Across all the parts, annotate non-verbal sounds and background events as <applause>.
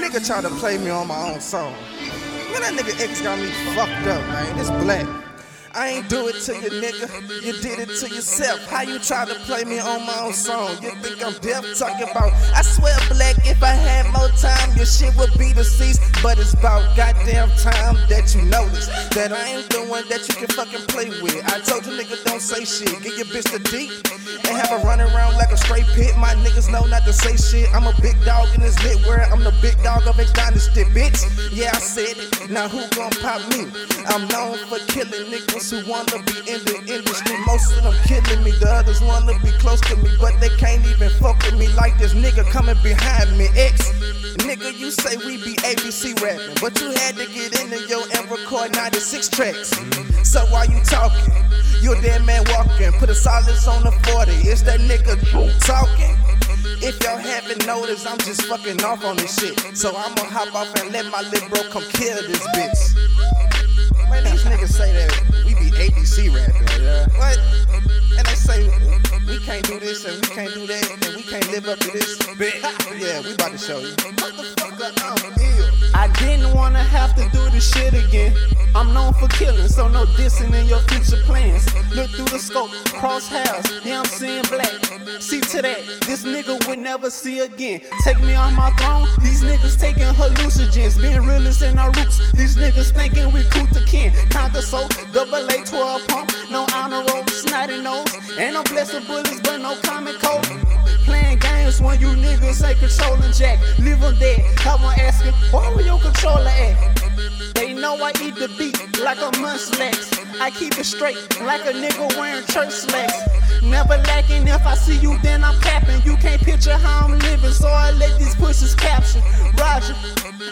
nigga tried to play me on my own song. Man, that nigga X got me fucked up, man. This black. I ain't do it to you, nigga. You did it to yourself. How you try to play me on my own song? You think I'm deaf talking about? I swear, black, if I had more time, your shit would be deceased. But it's about goddamn time that you notice that I ain't the one that you can fucking play with. I told you, nigga, don't say shit. Get your bitch the deep and have her running around like a straight pit. My niggas know not to say shit. I'm a big dog in this lit world. I'm the big dog of a dynasty, bitch. Yeah, I said it. Now who gon' pop me? I'm known for killing niggas who wanna be in the industry. Most of them killing me, the others wanna be close to me, but they can't even fuck with me like this nigga coming behind me. X, nigga, you say we be ABC rapping, but you had to get into yo and record 96 tracks. So why you talking? You a dead man walking, put a silence on the 40. It's that nigga talking. If y'all haven't noticed, I'm just fucking off on this shit. So I'ma hop off and let my little bro come kill this bitch. Be ABC can't do this and we can't do that and we can't live up to this. <laughs> yeah, we about to show you. I didn't wanna have to do this shit again. I'm known for killing, so no dissing in your future plans. Look through the scope, cross crosshairs, yeah, I'm seeing black. See to that, this nigga would never see again. Take me on my throne, these niggas taking hallucinogens. Being realist in our roots, these niggas thinking we cool to kin. Counter so, double A 12 pump, no honor roll, snotty nose. Ain't no blessed bullets, but no common cold. Playing games when you niggas ain't controlling jack. Leave them dead. Have one asking, where were your controller at? They know I eat the beat like a munchlax. I keep it straight like a nigga wearing church slacks. Never lacking, if I see you, then I'm capping. You can't picture how I'm living, so I let these pushes caption. Roger,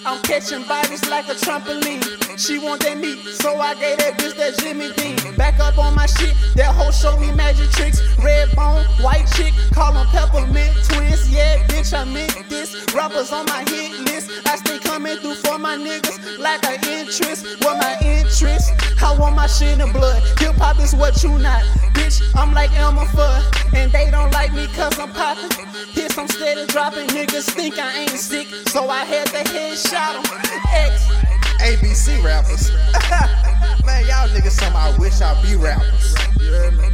I'm catching bodies like a trampoline. She want that meat, so I gave that bitch that Jimmy Dean. Back up on my shit, that hoe show me magic tricks. Red bone, white chick, call them peppermint twins. Yeah, bitch, I meant this. Rappers on my hit list. I stay coming through for my niggas like an interest. What my interest? shit in blood. Hip hop is what you not. Bitch, I'm like Elmer Fudd. And they don't like me cause I'm poppin'. Hits I'm steady droppin'. Niggas think I ain't sick. So I had to headshot him. X. ABC rappers. <laughs> Man, y'all niggas somehow wish I be rappers. Yeah.